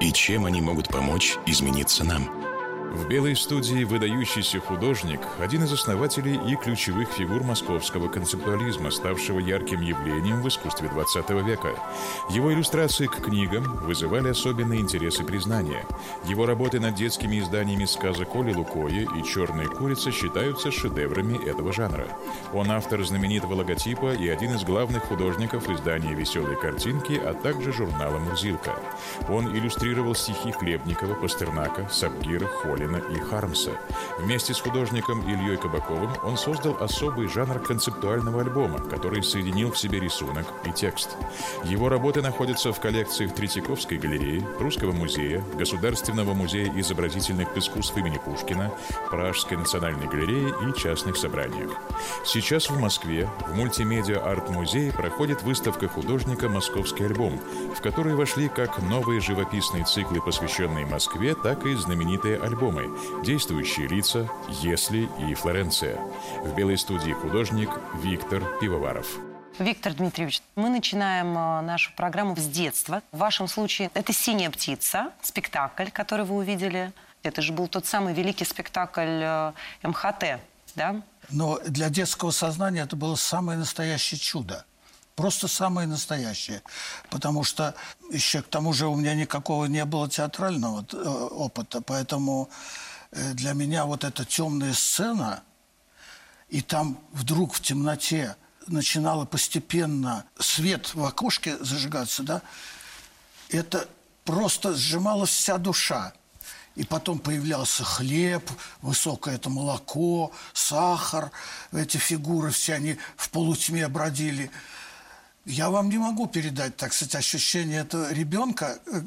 и чем они могут помочь измениться нам. В «Белой студии» выдающийся художник, один из основателей и ключевых фигур московского концептуализма, ставшего ярким явлением в искусстве XX века. Его иллюстрации к книгам вызывали особенный интерес и признание. Его работы над детскими изданиями сказок Оли Лукоя и «Черная курица» считаются шедеврами этого жанра. Он автор знаменитого логотипа и один из главных художников издания «Веселые картинки», а также журнала «Мурзилка». Он иллюстрировал стихи Хлебникова, Пастернака, Сабгира, Холли, Гагарина и Хармса. Вместе с художником Ильей Кабаковым он создал особый жанр концептуального альбома, который соединил в себе рисунок и текст. Его работы находятся в коллекциях Третьяковской галереи, Русского музея, Государственного музея изобразительных искусств имени Пушкина, Пражской национальной галереи и частных собраниях. Сейчас в Москве в мультимедиа-арт-музее проходит выставка художника «Московский альбом», в который вошли как новые живописные циклы, посвященные Москве, так и знаменитые альбомы альбомы «Действующие лица», «Если» и «Флоренция». В белой студии художник Виктор Пивоваров. Виктор Дмитриевич, мы начинаем э, нашу программу с детства. В вашем случае это «Синяя птица», спектакль, который вы увидели. Это же был тот самый великий спектакль э, МХТ, да? Но для детского сознания это было самое настоящее чудо. Просто самое настоящее. Потому что еще к тому же у меня никакого не было театрального э, опыта. Поэтому э, для меня вот эта темная сцена, и там вдруг в темноте начинало постепенно свет в окошке зажигаться, да, это просто сжимала вся душа. И потом появлялся хлеб, высокое это молоко, сахар. Эти фигуры все, они в полутьме бродили. Я вам не могу передать, так сказать, ощущение этого ребенка, э,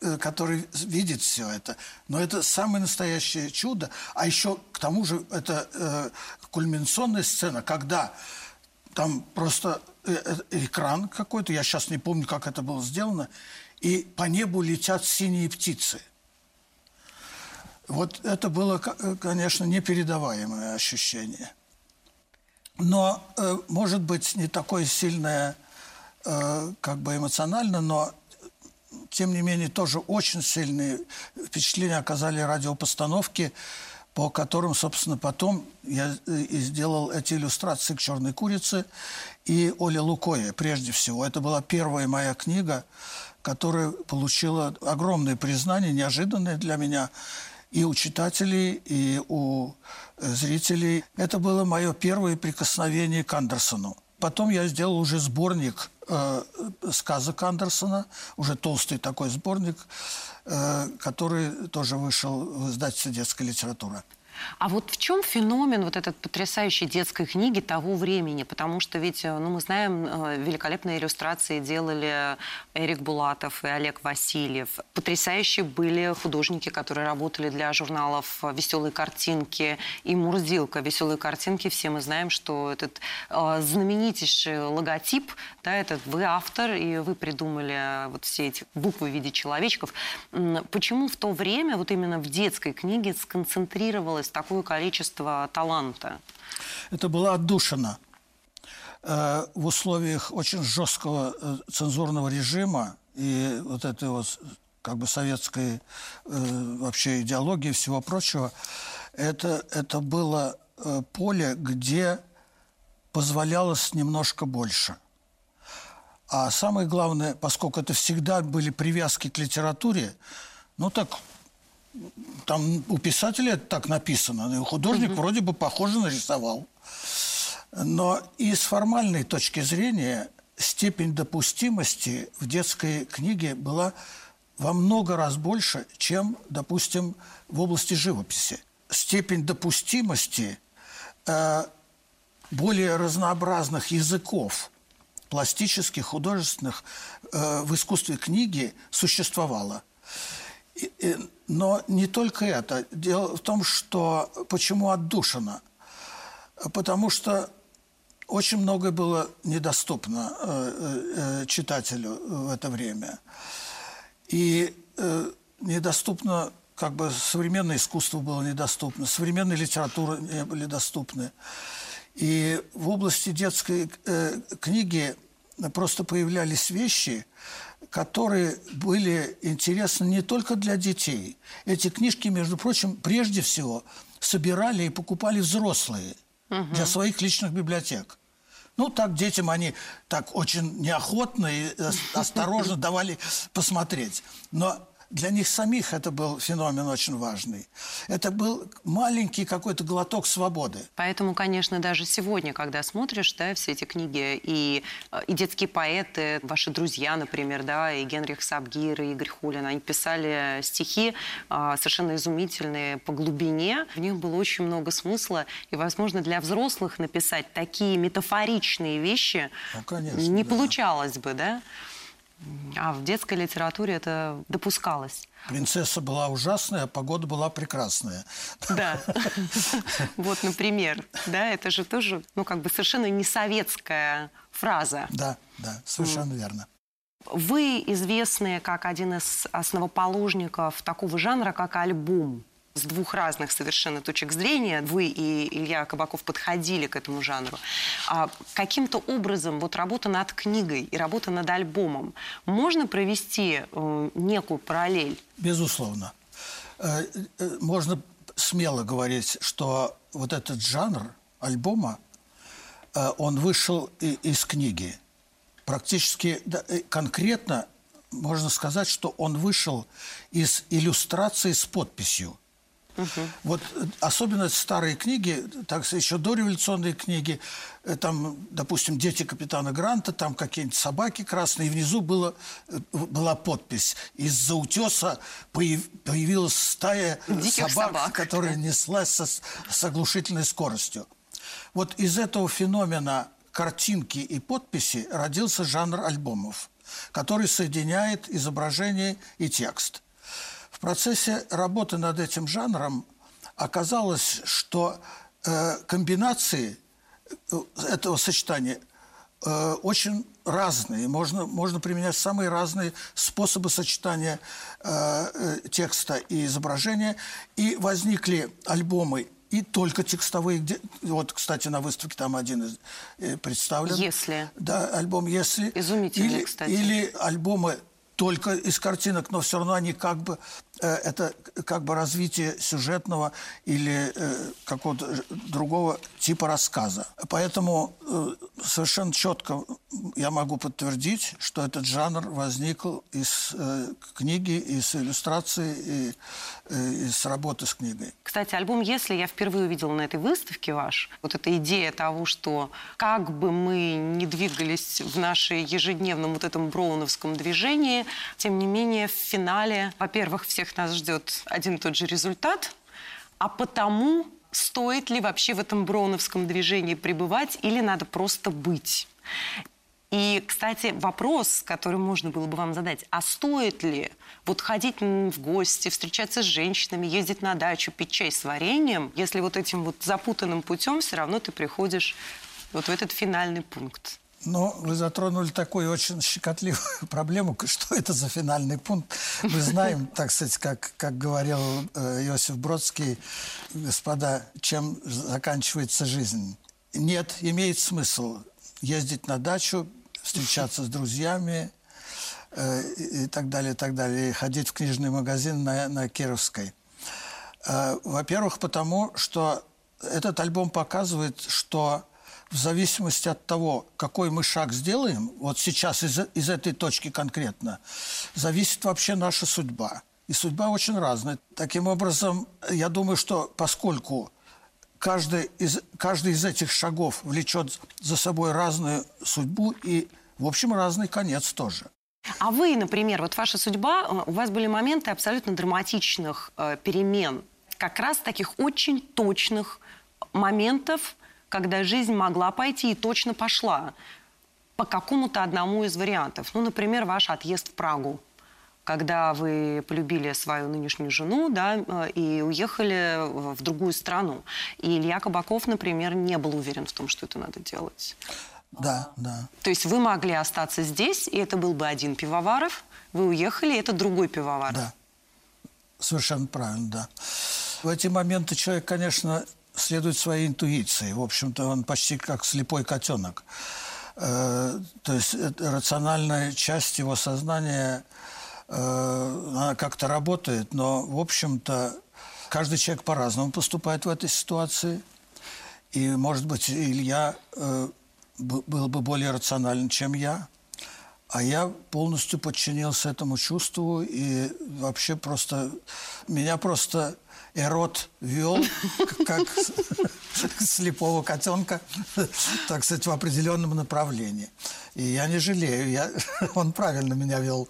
э, который видит все это. Но это самое настоящее чудо. А еще, к тому же, это э, кульминационная сцена, когда там просто э, экран какой-то, я сейчас не помню, как это было сделано, и по небу летят синие птицы. Вот это было, конечно, непередаваемое ощущение. Но, э, может быть, не такое сильное Э, как бы эмоционально, но тем не менее тоже очень сильные впечатления оказали радиопостановки, по которым, собственно, потом я э, и сделал эти иллюстрации к «Черной курице» и Оле Лукое, прежде всего. Это была первая моя книга, которая получила огромное признание, неожиданное для меня, и у читателей, и у э, зрителей. Это было мое первое прикосновение к Андерсону. Потом я сделал уже сборник э, сказок Андерсона, уже толстый такой сборник, э, который тоже вышел в издательстве «Детская литература». А вот в чем феномен вот этой потрясающей детской книги того времени? Потому что ведь, ну, мы знаем, э, великолепные иллюстрации делали Эрик Булатов и Олег Васильев. Потрясающие были художники, которые работали для журналов «Веселые картинки» и «Мурзилка». «Веселые картинки» все мы знаем, что этот э, знаменитейший логотип, да, это вы автор, и вы придумали вот все эти буквы в виде человечков. Почему в то время вот именно в детской книге сконцентрировалось такое количество таланта? Это была отдушина. Э, в условиях очень жесткого э, цензурного режима и вот этой вот как бы советской э, вообще идеологии и всего прочего, это, это было поле, где позволялось немножко больше. А самое главное, поскольку это всегда были привязки к литературе, ну так там у писателя это так написано, и художник угу. вроде бы похоже нарисовал. Но и с формальной точки зрения степень допустимости в детской книге была во много раз больше, чем, допустим, в области живописи. Степень допустимости э, более разнообразных языков, пластических, художественных, э, в искусстве книги существовала. Но не только это. Дело в том, что почему отдушина? Потому что очень многое было недоступно э, э, э, читателю в это время. И недоступно, как бы современное искусство было недоступно, современная литература не были доступны. И в области детской книги просто появлялись вещи, которые были интересны не только для детей. Эти книжки, между прочим, прежде всего собирали и покупали взрослые для своих личных библиотек. Ну, так детям они так очень неохотно и э, осторожно давали посмотреть. Но для них самих это был феномен очень важный. Это был маленький какой-то глоток свободы. Поэтому, конечно, даже сегодня, когда смотришь, да, все эти книги, и, э, и детские поэты, ваши друзья, например, да, и Генрих Сабгир, и Игорь Хулин, они писали стихи а, совершенно изумительные по глубине. В них было очень много смысла, и, возможно, для взрослых написать такие метафоричные вещи Ну, конечно, не да. получалось бы, да? А в детской литературе это допускалось. Принцесса была ужасная, а погода была прекрасная. Да. Вот, например, да, это же тоже, ну, как бы совершенно не советская фраза. Да, да, совершенно верно. Вы известны как один из основоположников такого жанра, как альбом. С двух разных совершенно точек зрения вы и Илья Кабаков подходили к этому жанру. А каким-то образом вот работа над книгой и работа над альбомом можно провести э, некую параллель? Безусловно. Э, э, Можно смело говорить, что вот этот жанр альбома, э, он вышел из книги. Практически да, конкретно можно сказать, что он вышел из иллюстрации с подписью. Вот э, особенно старые книги, так сказать, еще дореволюционные книги, э, там, допустим, «Дети капитана Гранта», там какие-нибудь собаки красные, и внизу было, э, была подпись. Из-за утеса появ- появилась стая Диких собак, собак. которая неслась со- с оглушительной скоростью. Вот из этого феномена картинки и подписи родился жанр альбомов, который соединяет изображение и текст. В процессе работы над этим жанром оказалось, что э, комбинации э, этого сочетания э, очень разные. Можно, можно применять самые разные способы сочетания э, э, текста и изображения. И возникли альбомы и только текстовые. где- Вот, кстати, на выставке там один из э, представлен. «Если». Да, альбом «Если». Изумительный, или, кстати. Или альбомы только из картинок, но все равно они как бы это как бы развитие сюжетного или э, какого-то другого типа рассказа. Поэтому э, совершенно четко я могу подтвердить, что этот жанр возник из э, книги, из иллюстрации и э, из работы с книгой. Кстати, альбом «Если» я впервые увидела на этой выставке ваш. Вот эта идея того, что как бы мы ни двигались в нашей ежедневном вот этом броуновском движении, тем не менее в финале, во-первых, всех нас ждет один и тот же результат, а потому стоит ли вообще в этом броуновском движении пребывать или надо просто быть. И, кстати, вопрос, который можно было бы вам задать, а стоит ли вот ходить в гости, встречаться с женщинами, ездить на дачу, пить чай с вареньем, если вот этим вот запутанным путем все равно ты приходишь вот в этот финальный пункт? Но вы затронули такую очень щекотливую проблему, что это за финальный пункт. Мы знаем, так сказать, как, как говорил э, Иосиф Бродский, господа, чем заканчивается жизнь. Нет, имеет смысл ездить на дачу, встречаться с друзьями э, и, так далее, и так далее, и ходить в книжный магазин на, на Кировской. Э, Во-первых, потому что этот альбом показывает, что в зависимости от того, какой мы шаг сделаем, вот сейчас из, из этой точки конкретно, зависит вообще наша судьба. И судьба очень разная. Таким образом, я думаю, что поскольку каждый из, каждый из этих шагов влечет за собой разную судьбу и, в общем, разный конец тоже. А вы, например, вот ваша судьба, э, у вас были моменты абсолютно драматичных э, перемен, как раз таких очень точных моментов, когда жизнь могла пойти и точно пошла по какому-то одному из вариантов. Ну, например, ваш отъезд в Прагу. когда вы полюбили свою нынешнюю жену, да, э, и уехали в другую страну. И Илья Кабаков, например, не был уверен в том, что это надо делать. Да, да. То есть вы могли остаться здесь, и это был бы один пивоваров, вы уехали, и это другой пивоваров. Да. Совершенно правильно, да. В эти моменты человек, конечно, следует своей интуиции. В общем-то, он почти как слепой котенок. Э, то есть рациональная часть его сознания, э, она как-то работает, но, в общем-то, каждый человек по-разному поступает в этой ситуации. И, может быть, Илья э, был бы более рационален, чем я. А я полностью подчинился этому чувству и вообще просто... Меня просто Эрот вел, как слепого котенка, так сказать, в определенном направлении. И я не жалею, я, он правильно меня вел.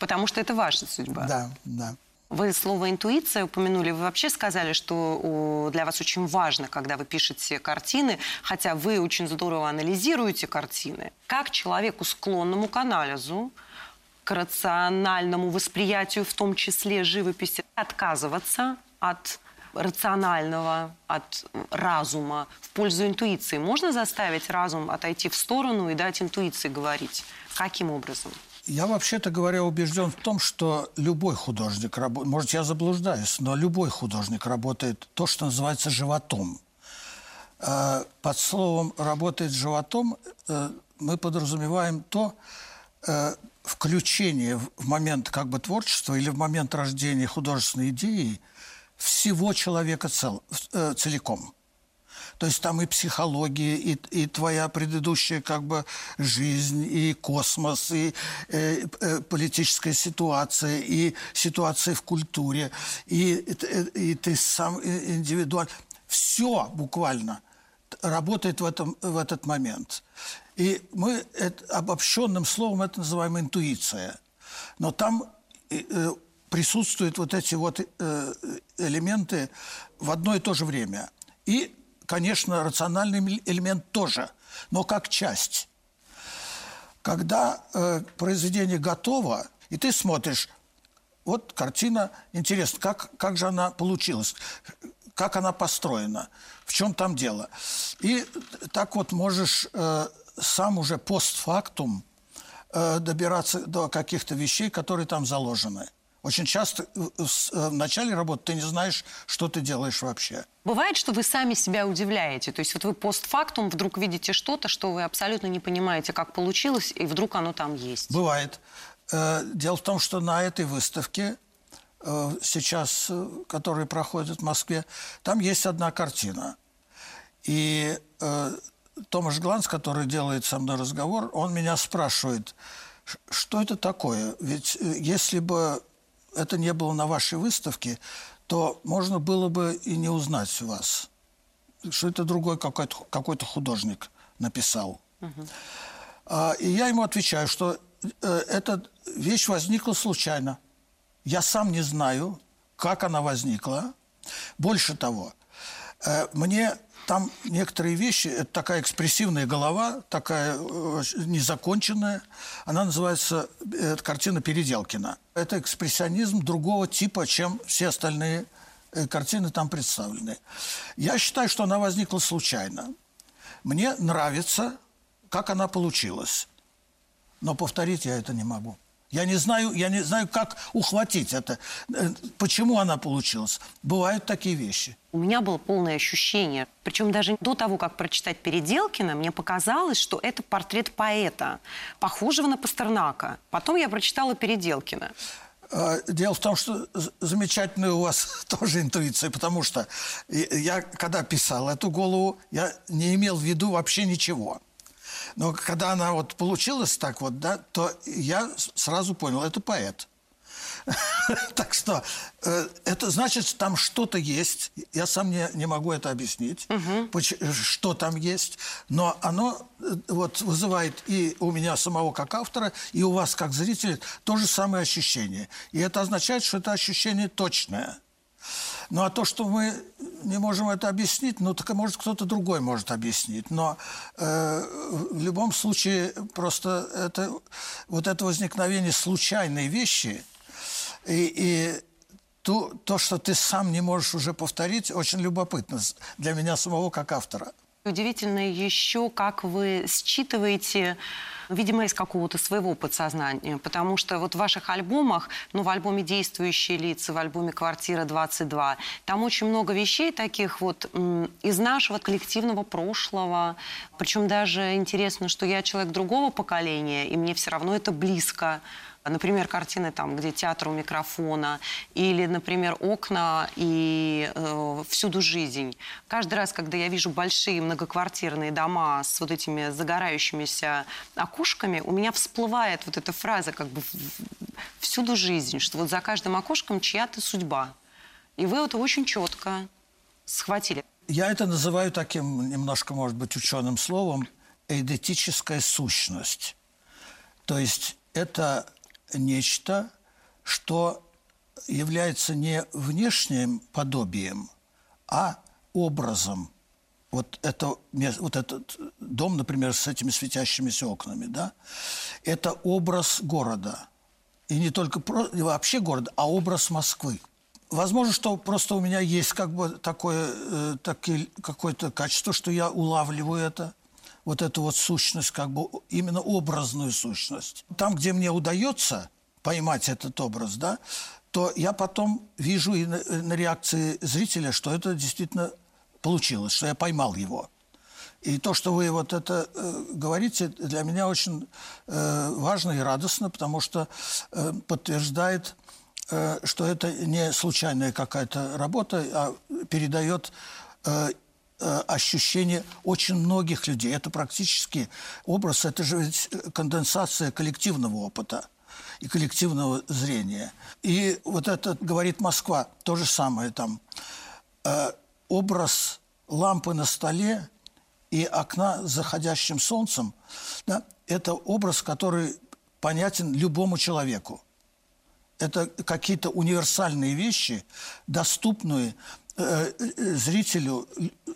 Потому что это ваша судьба. Да, да. Вы слово «интуиция» упомянули. Вы вообще сказали, что для вас очень важно, когда вы пишете картины, хотя вы очень здорово анализируете картины. Как человеку, склонному к анализу, к рациональному восприятию, в том числе живописи, отказываться от рационального, от разума в пользу интуиции. Можно заставить разум отойти в сторону и дать интуиции говорить? Каким образом? Я, вообще-то говоря, убежден в том, что любой художник работает, может, я заблуждаюсь, но любой художник работает то, что называется животом. Э, под словом «работает животом» э, мы подразумеваем то э, включение в момент как бы творчества или в момент рождения художественной идеи всего человека цел, целиком. То есть там и психология, и, и твоя предыдущая как бы жизнь, и космос, и э, э, политическая ситуация, и ситуация в культуре, и, и, и ты сам индивидуально. Все буквально работает в, этом, в этот момент. И мы это, обобщенным словом это называем интуиция. Но там э, присутствуют вот эти вот э, элементы в одно и то же время. И конечно, рациональный элемент тоже, но как часть. Когда э, произведение готово, и ты смотришь, вот картина, интересно, как, как же она получилась, как она построена, в чем там дело. И так вот можешь э, сам уже постфактум э, добираться до каких-то вещей, которые там заложены. Очень часто э, э, в начале работы ты не знаешь, что ты делаешь вообще. Бывает, что вы сами себя удивляете. То есть вот вы постфактум вдруг видите что-то, что вы абсолютно не понимаете, как получилось, и вдруг оно там есть. Бывает. Э, дело в том, что на этой выставке сейчас, которая проходит в Москве, там есть одна картина. И Томаш Гланс, который делает со мной разговор, он меня спрашивает, что это такое? Ведь если бы это не было на вашей выставке, то можно было бы и не узнать вас, что это другой какой-то какой художник написал. Угу. А, и я ему отвечаю, что э, эта вещь возникла случайно. Я сам не знаю, как она возникла. Больше того, э, мне там некоторые вещи, это такая экспрессивная голова, такая э, незаконченная. Она называется, это картина Переделкина. Это экспрессионизм другого типа, чем все остальные э, картины там представлены. Я считаю, что она возникла случайно. Мне нравится, как она получилась. Но повторить я это не могу. Я не знаю, я не знаю, как ухватить это. Э, почему она получилась? Бывают такие вещи. У меня было полное ощущение, причем даже до того, как прочитать Переделкина, мне показалось, что это портрет поэта, похожего на Пастернака. Потом я прочитала Переделкина. А, дело в том, что замечательная у вас тоже интуиция, потому что я, когда писал эту голову, я не имел в виду вообще ничего. Но когда она вот получилась так вот, да, то я сразу понял, это поэт. Так что э, это значит, там что-то есть. Я сам не, не могу это объяснить, что там есть. Но оно э, вот вызывает и у меня самого как автора, и у вас как зрителя то же самое ощущение. И это означает, что это ощущение точное. Ну а то, что мы не можем это объяснить, ну так может кто-то другой может объяснить. Но э, в любом случае просто это, вот это возникновение случайной вещи и, и то, то, что ты сам не можешь уже повторить, очень любопытно для меня самого как автора. Удивительно еще, как вы считываете видимо, из какого-то своего подсознания. Потому что вот в ваших альбомах, ну, в альбоме «Действующие лица», в альбоме «Квартира 22», там очень много вещей таких вот из нашего коллективного прошлого. Причем даже интересно, что я человек другого поколения, и мне все равно это близко. Например, картины там, где театр у микрофона, или, например, окна и э, всюду жизнь. Каждый раз, когда я вижу большие многоквартирные дома с вот этими загорающимися окошками, у меня всплывает вот эта фраза как бы всюду жизнь, что вот за каждым окошком чья-то судьба. И вы это очень четко схватили. Я это называю таким немножко, может быть, ученым словом эйдетическая сущность. То есть это нечто, что является не внешним подобием, а образом. Вот, это, вот этот дом, например, с этими светящимися окнами, да, это образ города. И не только про, вообще города, а образ Москвы. Возможно, что просто у меня есть как бы такое, э, такое какое-то качество, что я улавливаю это – вот эту вот сущность, как бы именно образную сущность. Там, где мне удается поймать этот образ, да, то я потом вижу и на, на реакции зрителя, что это действительно получилось, что я поймал его. И то, что вы вот это э, говорите, для меня очень э, важно и радостно, потому что э, подтверждает, э, что это не случайная какая-то работа, а передает э, ощущение очень многих людей. Это практически образ, это же конденсация коллективного опыта и коллективного зрения. И вот это говорит Москва, то же самое там. Э, образ лампы на столе и окна с заходящим солнцем, да, это образ, который понятен любому человеку. Это какие-то универсальные вещи, доступные Э, э, зрителю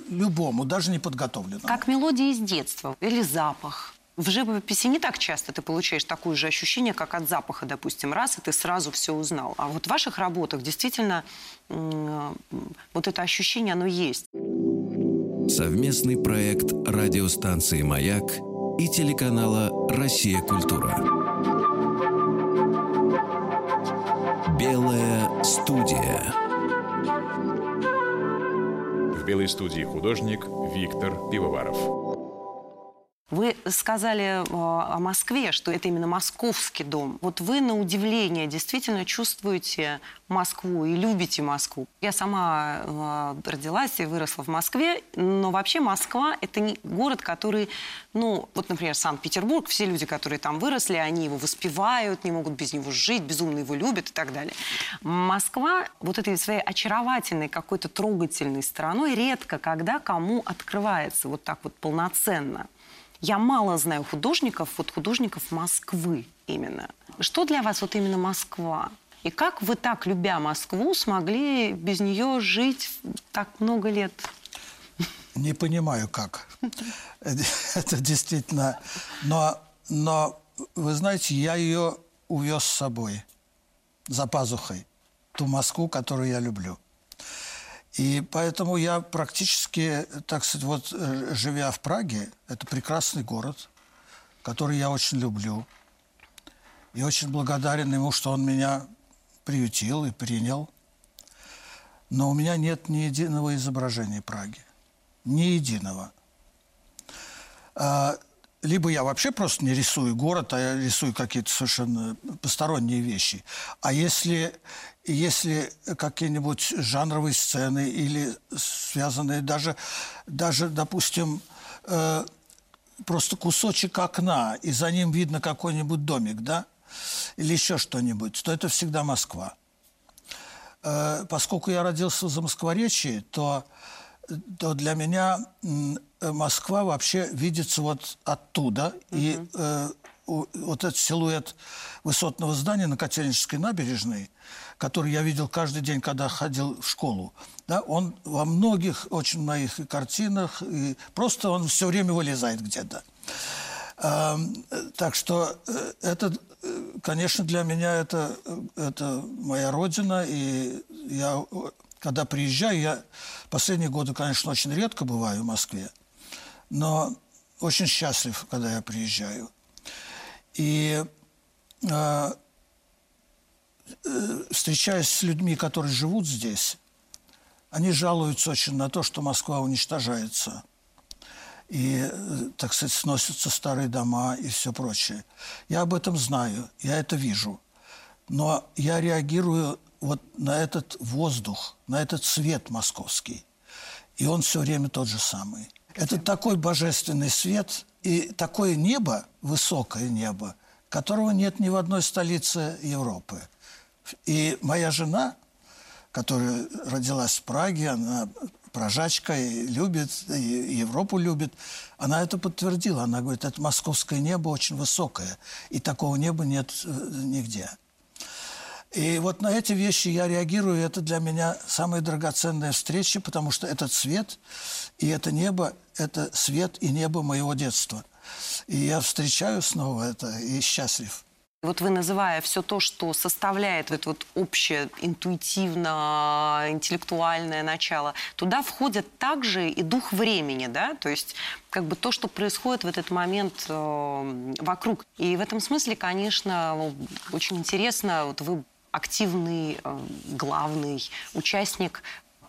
любому, даже не подготовленному. Как мелодия из детства или запах. В живописи не так часто ты получаешь такое же ощущение, как от запаха, допустим, раз, и ты сразу все узнал. А вот в ваших работах действительно вот это ощущение, оно есть. Совместный проект радиостанции «Маяк» и телеканала «Россия. Культура». Белая студия. В белой студии художник Виктор Пивоваров. Вы сказали э, о Москве, что это именно московский дом. Вот вы на удивление действительно чувствуете Москву и любите Москву. Я сама э, родилась и выросла в Москве, но вообще Москва – это не город, который, ну, вот, например, Санкт-Петербург, все люди, которые там выросли, они его воспевают, не могут без него жить, безумно его любят и так далее. Москва вот этой своей очаровательной, какой-то трогательной стороной редко когда кому открывается вот так вот полноценно – я мало знаю художников, вот художников Москвы именно. Что для вас вот именно Москва? И как вы так, любя Москву, смогли без нее жить так много лет? Не понимаю, как. Это действительно... Но, но, вы знаете, я ее увез с собой за пазухой. Ту Москву, которую я люблю. И поэтому я практически, так сказать, вот э, живя в Праге, это прекрасный город, который я очень люблю. И очень благодарен ему, что он меня приютил и принял. Но у меня нет ни единого изображения Праги. Ни единого. Либо я вообще просто не рисую город, а я рисую какие-то совершенно посторонние вещи. А если если какие-нибудь жанровые сцены или связанные даже, даже допустим, э, просто кусочек окна, и за ним видно какой-нибудь домик, да, или еще что-нибудь, то это всегда Москва. Э, поскольку я родился в Замоскворечье, то, то для меня Москва вообще видится вот оттуда, угу. и э, вот этот силуэт высотного здания на Котельнической набережной, который я видел каждый день, когда ходил в школу, да, он во многих очень моих картинах, и просто он все время вылезает где-то. Так что э, это, э, конечно, для меня это, это моя родина, и я, когда приезжаю, я последние годы, конечно, очень редко бываю в Москве, но очень счастлив, когда я приезжаю. И э, э, встречаясь с людьми, которые живут здесь, они жалуются очень на то, что Москва уничтожается. И, э, так сказать, сносятся старые дома и все прочее. Я об этом знаю, я это вижу. Но я реагирую вот на этот воздух, на этот свет московский. И он все время тот же самый. Это такой божественный свет и такое небо, высокое небо, которого нет ни в одной столице Европы. И моя жена, которая родилась в Праге, она прожачка и любит, и Европу любит, она это подтвердила. Она говорит, это московское небо очень высокое, и такого неба нет э, нигде. И вот на эти вещи я реагирую. Это для меня самая драгоценная встреча, потому что этот свет и это небо – это свет и небо моего детства. И я встречаю снова это и счастлив. Вот вы называя все то, что составляет это вот общее интуитивно, интеллектуальное начало, туда входит также и дух времени, да, то есть как бы то, что происходит в этот момент э, вокруг. И в этом смысле, конечно, очень интересно, вот вы активный, э, главный участник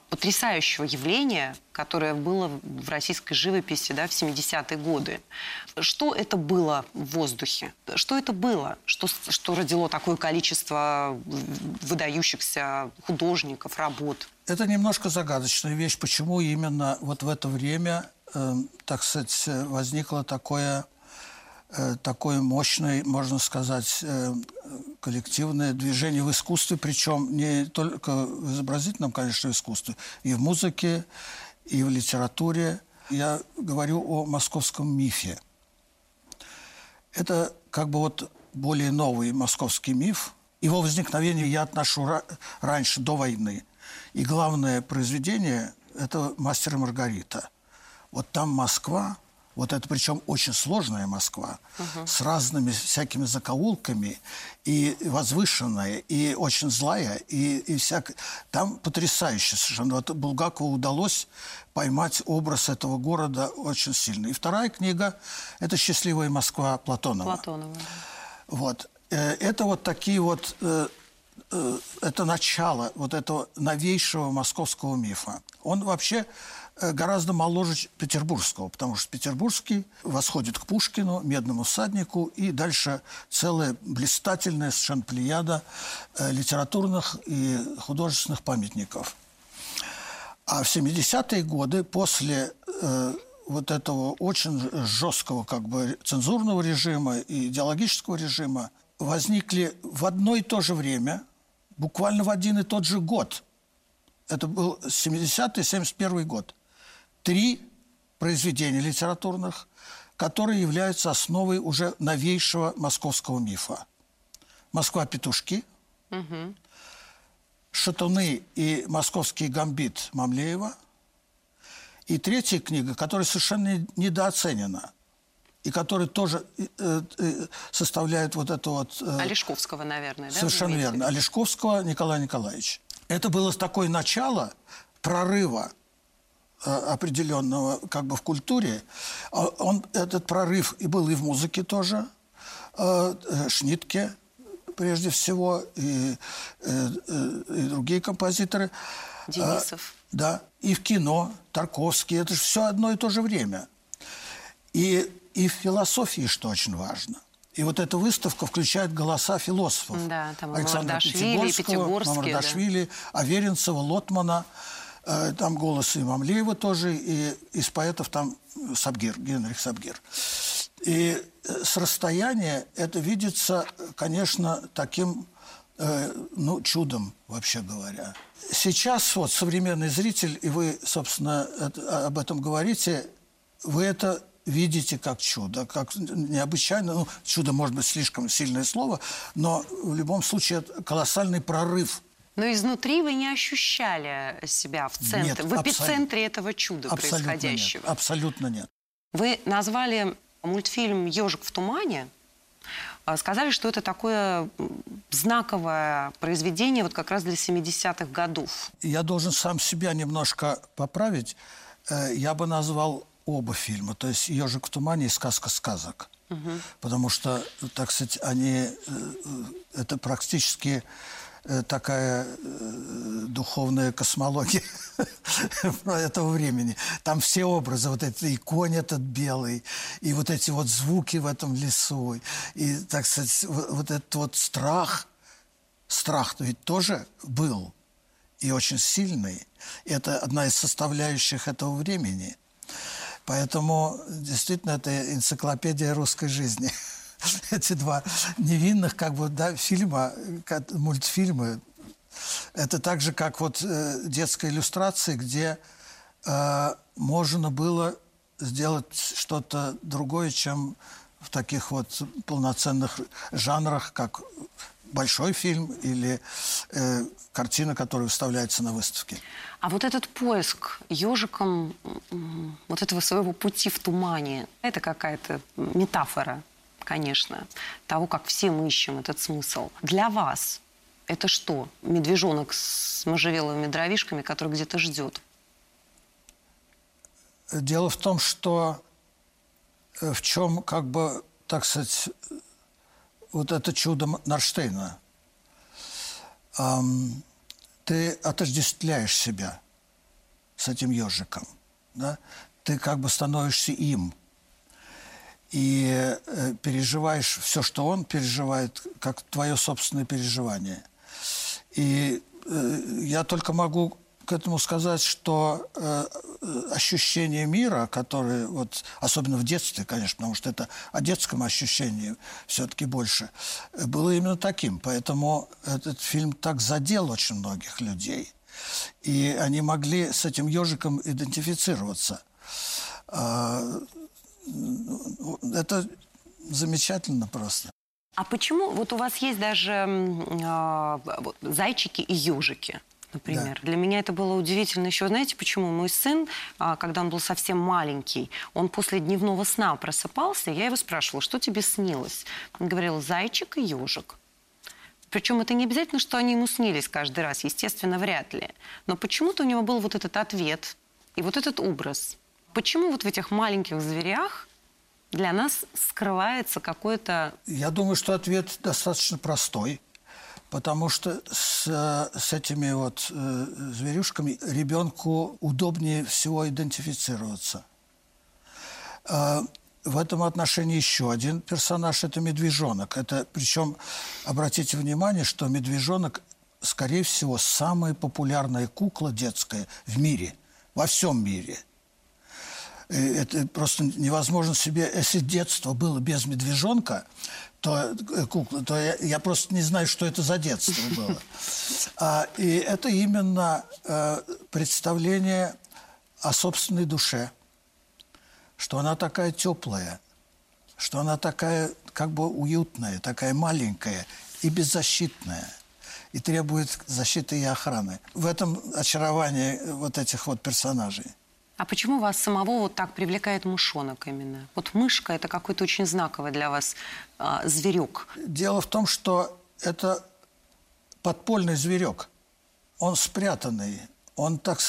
потрясающего явления, которое было в российской живописи да, в 70-е годы. Что это было в воздухе? Что это было? Что, что родило такое количество выдающихся художников, работ? Это немножко загадочная вещь. Почему именно вот в это время, э, так сказать, возникло такое Э, такое мощное, можно сказать, э, коллективное движение в искусстве, причем не только в изобразительном, конечно, искусстве, и в музыке, и в литературе. Я говорю о московском мифе. Это как бы вот более новый московский миф. Его возникновение я отношу раньше, до войны. И главное произведение – это «Мастер и Маргарита». Вот там Москва – вот это причем очень сложная Москва, угу. с разными всякими закоулками, и возвышенная, и очень злая, и, и всяк... Там потрясающе совершенно. Вот Булгакову удалось поймать образ этого города очень сильно. И вторая книга – это «Счастливая Москва» Платонова. Платонова. Вот. Э, это вот такие вот э, э, это начало вот этого новейшего московского мифа. Он вообще гораздо моложе петербургского, потому что петербургский восходит к Пушкину, Медному всаднику, и дальше целая блистательная совершенно плеяда э, литературных и художественных памятников. А в 70-е годы, после э, вот этого очень жесткого как бы цензурного режима и идеологического режима, возникли в одно и то же время, буквально в один и тот же год, это был 70-й, 71 год – три произведения литературных, которые являются основой уже новейшего московского мифа. «Москва-петушки», угу. «Шатуны» и «Московский гамбит» Мамлеева. И третья книга, которая совершенно недооценена и которая тоже э, э, составляет вот это вот... Э, Олешковского, наверное, да? Совершенно верно. Олешковского Николая Николаевича. Это было такое начало прорыва определенного как бы в культуре, а он, этот прорыв и был и в музыке тоже, э, э, Шнитке прежде всего, и, и другие композиторы. Денисов. Да, и в кино, Тарковский, это же все одно и то же время. И, и в философии, что очень важно. И вот эта выставка включает голоса философов. Да, там Александра Пятигорского, Мамардашвили, да. Аверинцева, Лотмана – Э, там голос и Мамлеева тоже, и из поэтов там Сабгир, Генрих Сабгир. И э, с расстояния это видится, конечно, таким э, ну, чудом, вообще говоря. Сейчас вот современный зритель, и вы, собственно, это, об этом говорите, вы это видите как чудо, как необычайно, ну, чудо может быть слишком сильное слово, но в любом случае это колоссальный прорыв. Но изнутри вы не ощущали себя в центре, Нет, в эпицентре этого чуда Абсолютно происходящего. нет. Абсолютно нет. Вы назвали мультфильм «Ежик в тумане», а, сказали, что это такое знаковое произведение вот как раз для 70-х годов. Я должен сам себя немножко поправить. Э, Я бы назвал оба фильма, то есть «Ежик в тумане» и «Сказка сказок». Потому что, так сказать, они... э, э, Это практически такая э, духовная космология этого времени. Там все образы, вот этот и конь этот белый, и вот эти вот звуки в этом лесу, и, так сказать, вот этот вот страх, страх-то ведь тоже был и очень сильный. Это одна из составляющих этого времени. Поэтому действительно это энциклопедия русской жизни. Эти два невинных как бы да, фильма, мультфильмы. Это так же, как вот э, детская иллюстрация, где э, можно было сделать что-то другое, чем в таких вот полноценных жанрах, как большой фильм или э, картина, которая выставляется на выставке. А вот этот поиск ежиком вот этого своего пути в тумане, это какая-то метафора, конечно, того, как все мы ищем этот смысл. Для вас это что? Медвежонок с можжевеловыми дровишками, который где-то ждет. Дело в том, что э, в чем, как бы, так сказать, вот это чудо Нарштейна. Ам, ты отождествляешь себя с этим ежиком, да? Ты как бы становишься им. И э, переживаешь все, что он переживает, как твое собственное переживание. И э, я только могу к этому сказать, что э, ощущение мира, которое, вот, особенно в детстве, конечно, потому что это о детском ощущении все-таки больше, было именно таким. Поэтому этот фильм так задел очень многих людей. И они могли с этим ежиком идентифицироваться. А, Это замечательно просто. А почему вот у вас есть даже вот зайчики и ежики? Например. Для меня это было удивительно еще. Знаете почему? Мой сын, а, когда он был совсем маленький, он после дневного сна просыпался, я его спрашивала, что тебе снилось? Он говорил, зайчик и ежик. Причем это не обязательно, что они ему снились каждый раз, естественно, вряд ли. Но почему-то у него был вот этот ответ и вот этот образ. Почему вот в этих маленьких зверях для нас скрывается какое-то... Я думаю, что ответ достаточно простой, потому что с, с этими вот э, зверюшками ребенку удобнее всего идентифицироваться. Э, в этом отношении еще один персонаж – это медвежонок. Это, причем, обратите внимание, что медвежонок, скорее всего, самая популярная кукла детская в мире, во всем мире – это просто невозможно себе... Если детство было без медвежонка, то, э, кукла, то я, я просто не знаю, что это за детство было. А, и это именно э, представление о собственной душе, что она такая теплая, что она такая как бы уютная, такая маленькая и беззащитная и требует защиты и охраны. В этом очарование вот этих вот персонажей. А почему вас самого вот так привлекает мышонок именно? Вот мышка – это какой-то очень знаковый для вас а, зверек. Дело в том, что это подпольный зверек. Он спрятанный, он, так,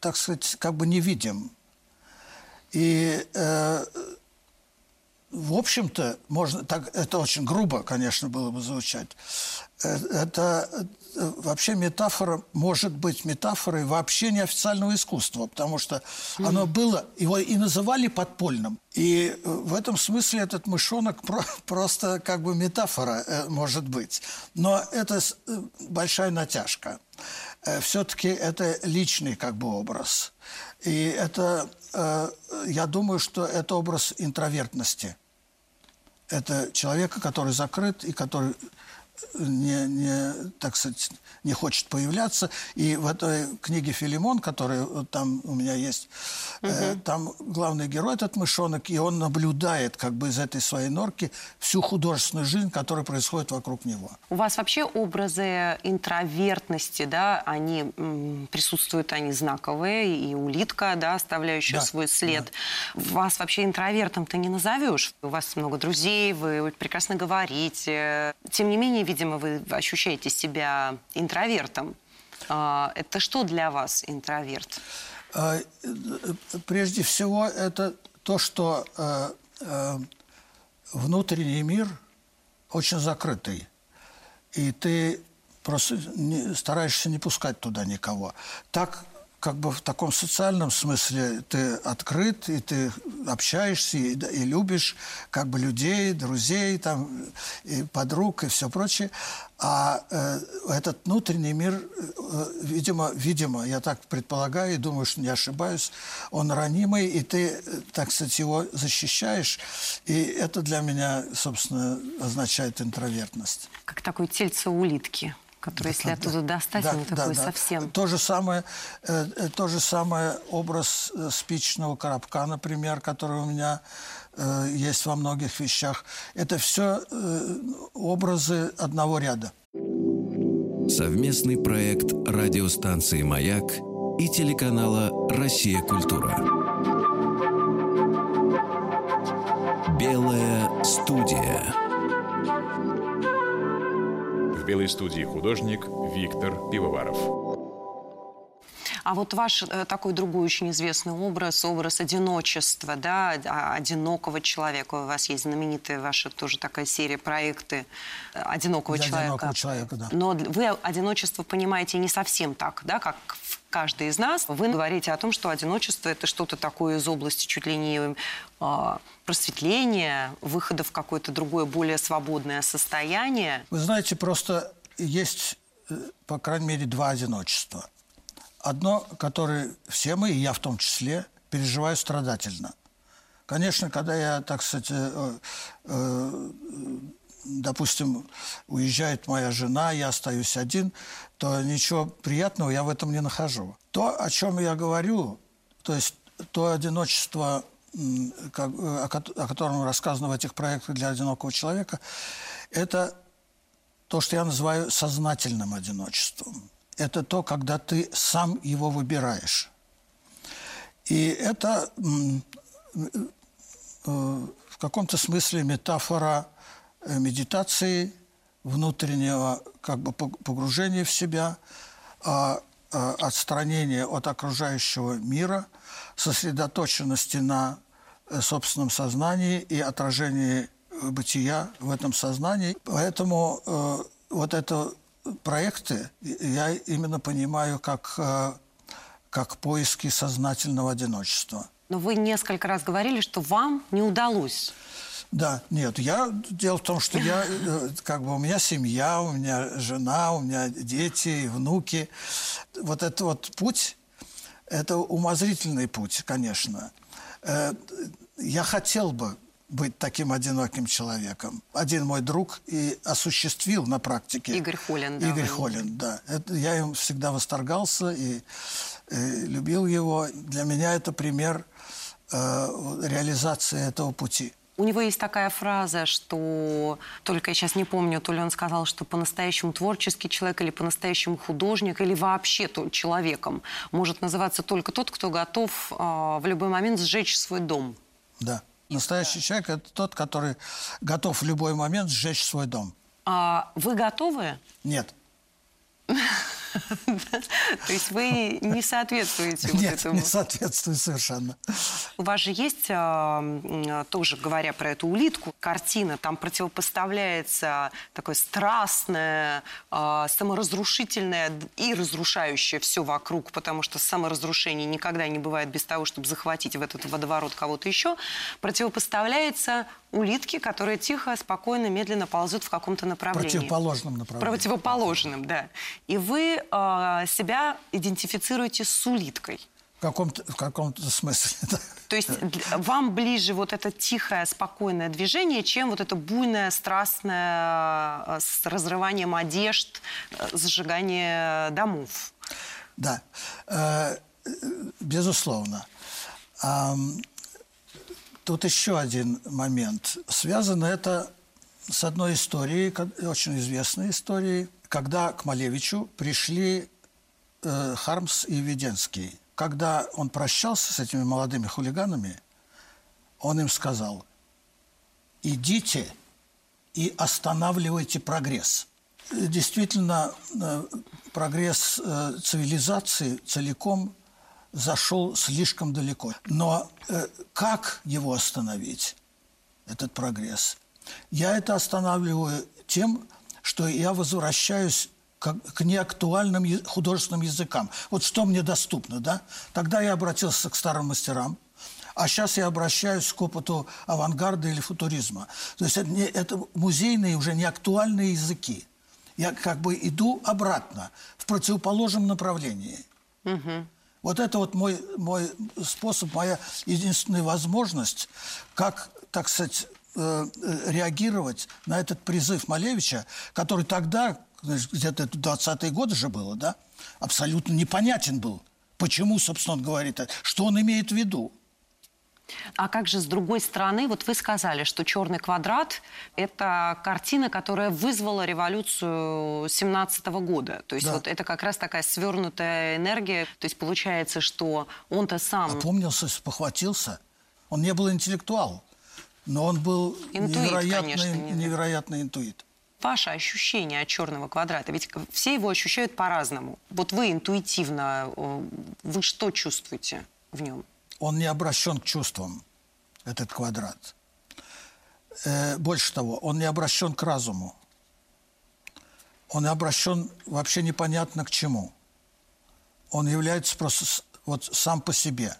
так сказать, как бы невидим. И, э, в общем-то, можно, так, это очень грубо, конечно, было бы звучать. Э, Это вообще метафора, может быть метафорой вообще неофициального искусства, потому что оно было, его и называли подпольным. И э, в этом смысле этот мышонок про- просто как бы метафора э, может быть. Но это э, большая натяжка. Все-таки это личный как бы образ. И это, э, я думаю, что это образ интровертности. Это человека, который закрыт и который не, не, так сказать, не хочет появляться. И в этой книге «Филимон», которая там у меня есть, угу. э, там главный герой этот мышонок, и он наблюдает как бы из этой своей норки всю художественную жизнь, которая происходит вокруг него. У вас вообще образы интровертности, да, они присутствуют, они знаковые, и улитка, да, оставляющая да, свой след. Да. Вас вообще интровертом-то не назовешь. У вас много друзей, вы прекрасно говорите. Тем не менее, видимо, вы ощущаете себя интровертом. А, это что для вас интроверт? А, прежде всего, это то, что э, э, внутренний мир очень закрытый. И ты просто не, стараешься не пускать туда никого. Так как бы в таком социальном смысле ты открыт, и ты общаешься, и, и любишь как бы людей, друзей, там, и подруг, и все прочее. А э, этот внутренний мир, э, видимо, видимо, я так предполагаю и думаю, что не ошибаюсь, он ранимый, и ты, так сказать, его защищаешь. И это для меня, собственно, означает интровертность. Как такой тельце улитки который, если да, оттуда достать, да, он да, такой да. совсем... То же самое, э, э, то же самое образ э, спичного коробка, например, который у меня э, есть во многих вещах. Это все э, образы одного ряда. Совместный проект радиостанции «Маяк» и телеканала «Россия. Культура». В белой студии художник Виктор Пивоваров. А вот ваш э, такой другой очень известный образ, образ одиночества, да, а, одинокого человека. У вас есть знаменитая ваша тоже такая серия проекты э, одинокого Для человека. Одинокого человека, да. Но вы одиночество понимаете не совсем так, да, как каждый из нас. Вы говорите о том, что одиночество это что-то такое из области чуть ли не э, просветления, выхода в какое-то другое, более свободное состояние. Вы знаете, просто есть, э, по крайней мере, два одиночества. Одно, которое все мы, и я в том числе, переживаю страдательно. Конечно, когда я, так сказать, э, э, допустим, уезжает моя жена, я остаюсь один, то ничего приятного я в этом не нахожу. То, о чем я говорю, то есть то одиночество, о котором рассказано в этих проектах для одинокого человека, это то, что я называю сознательным одиночеством это то, когда ты сам его выбираешь. И это э, в каком-то смысле метафора медитации, внутреннего как бы погружения в себя, а, а, отстранения от окружающего мира, сосредоточенности на э, собственном сознании и отражении бытия в этом сознании. Поэтому э, вот это проекты я именно понимаю как, э, как поиски сознательного одиночества. Но вы несколько раз говорили, что вам не удалось. Да, нет, я дело в том, что я э, как бы у меня семья, у меня жена, у меня дети, внуки. Вот этот вот путь, это умозрительный путь, конечно. Э, я хотел бы быть таким одиноким человеком. Один мой друг и осуществил на практике. Игорь Холин, да. Игорь Холин, да. Это, я им всегда восторгался и, и любил его. Для меня это пример э, реализации этого пути. У него есть такая фраза, что только я сейчас не помню, то ли он сказал, что по-настоящему творческий человек или по-настоящему художник или вообще то человеком может называться только тот, кто готов э, в любой момент сжечь свой дом. Да. Настоящий человек – это тот, который готов в любой момент сжечь свой дом. А вы готовы? Нет. То есть вы не соответствуете вот Нет, этому? не соответствую совершенно. У вас же есть, а, тоже говоря про эту улитку, картина, там противопоставляется такое страстное, а, саморазрушительное и разрушающее все вокруг, потому что саморазрушение никогда не бывает без того, чтобы захватить в этот водоворот кого-то еще, противопоставляется улитки, которые тихо, спокойно, медленно ползут в каком-то направлении. Противоположном направлении. Противоположном, да. И вы э, себя идентифицируете с улиткой. каком-то, в каком-то смысле. да. То есть вам ближе вот это тихое, спокойное движение, чем вот это буйное, страстное, э, с разрыванием одежд, э, зажигание домов. Да, Э, э, безусловно. Тут еще один момент. Связано это с одной историей, очень известной историей, когда к Малевичу пришли э, Хармс и Веденский. Когда он прощался с этими молодыми хулиганами, он им сказал, идите и останавливайте прогресс. Действительно, э, прогресс э, цивилизации целиком зашел слишком далеко. Но э, как его остановить, этот прогресс? Я это останавливаю тем, что я возвращаюсь к, к неактуальным художественным языкам. Вот что мне доступно, да? Тогда я обратился к старым мастерам, а сейчас я обращаюсь к опыту авангарда или футуризма. То есть это, не- это музейные уже не актуальные языки. Я как бы иду обратно, в противоположном направлении. Вот это вот мой, мой способ, моя единственная возможность, как, так сказать, э, реагировать на этот призыв Малевича, который тогда, где-то это 20-е годы же было, да, абсолютно непонятен был. Почему, собственно, он говорит, это, что он имеет в виду. А как же с другой стороны, вот вы сказали, что «Черный квадрат» — это картина, которая вызвала революцию 17 года. То есть Да. вот это как раз такая свернутая энергия. То есть получается, что он-то сам... Опомнился, спохватился. Он не был интеллектуал, но он был Интуит, невероятный, конечно, не- невероятный интуит. Ваше ощущение от черного квадрата, ведь все его ощущают по-разному. Вот вы интуитивно, э, вы что чувствуете в нем? Он не обращен к чувствам, этот квадрат. Э, больше того, он не обращен к разуму. Он обращен вообще непонятно к чему. Он является просто вот сам по себе.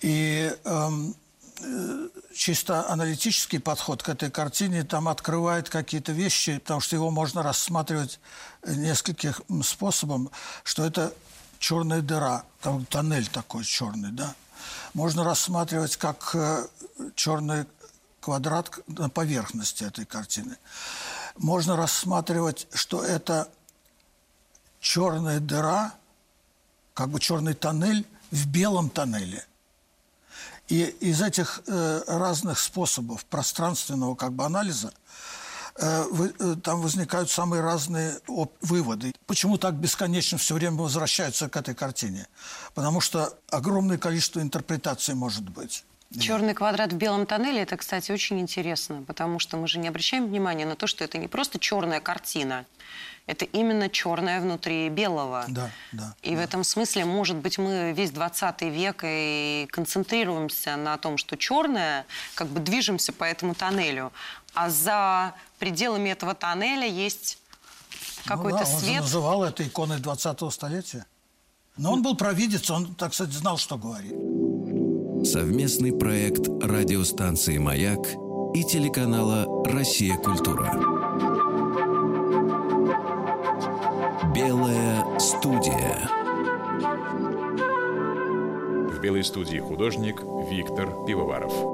И эм, э, чисто аналитический подход к этой картине там открывает какие-то вещи, потому что его можно рассматривать нескольких способом, что это черная дыра, там тоннель такой черный, да. Можно рассматривать как э, черный квадрат на поверхности этой картины. Можно рассматривать, что это черная дыра, как бы черный тоннель в белом тоннеле. И из этих э, разных способов пространственного как бы анализа там возникают самые разные выводы. Почему так бесконечно все время возвращаются к этой картине? Потому что огромное количество интерпретаций может быть. Черный квадрат в белом тоннеле, это, кстати, очень интересно, потому что мы же не обращаем внимания на то, что это не просто черная картина, это именно черное внутри белого. Да, да, И в этом смысле, может быть, мы весь 20 век и концентрируемся на том, что черное, как бы движемся по этому тоннелю, а за пределами этого тоннеля есть какой-то Ну да, он же свет. называл это иконой 20-го столетия. Но он был провидец, он, так сказать, знал, что говорит. Совместный проект радиостанции «Маяк» и телеканала «Россия. Культура». Белая студия. В белой студии художник Виктор Пивоваров.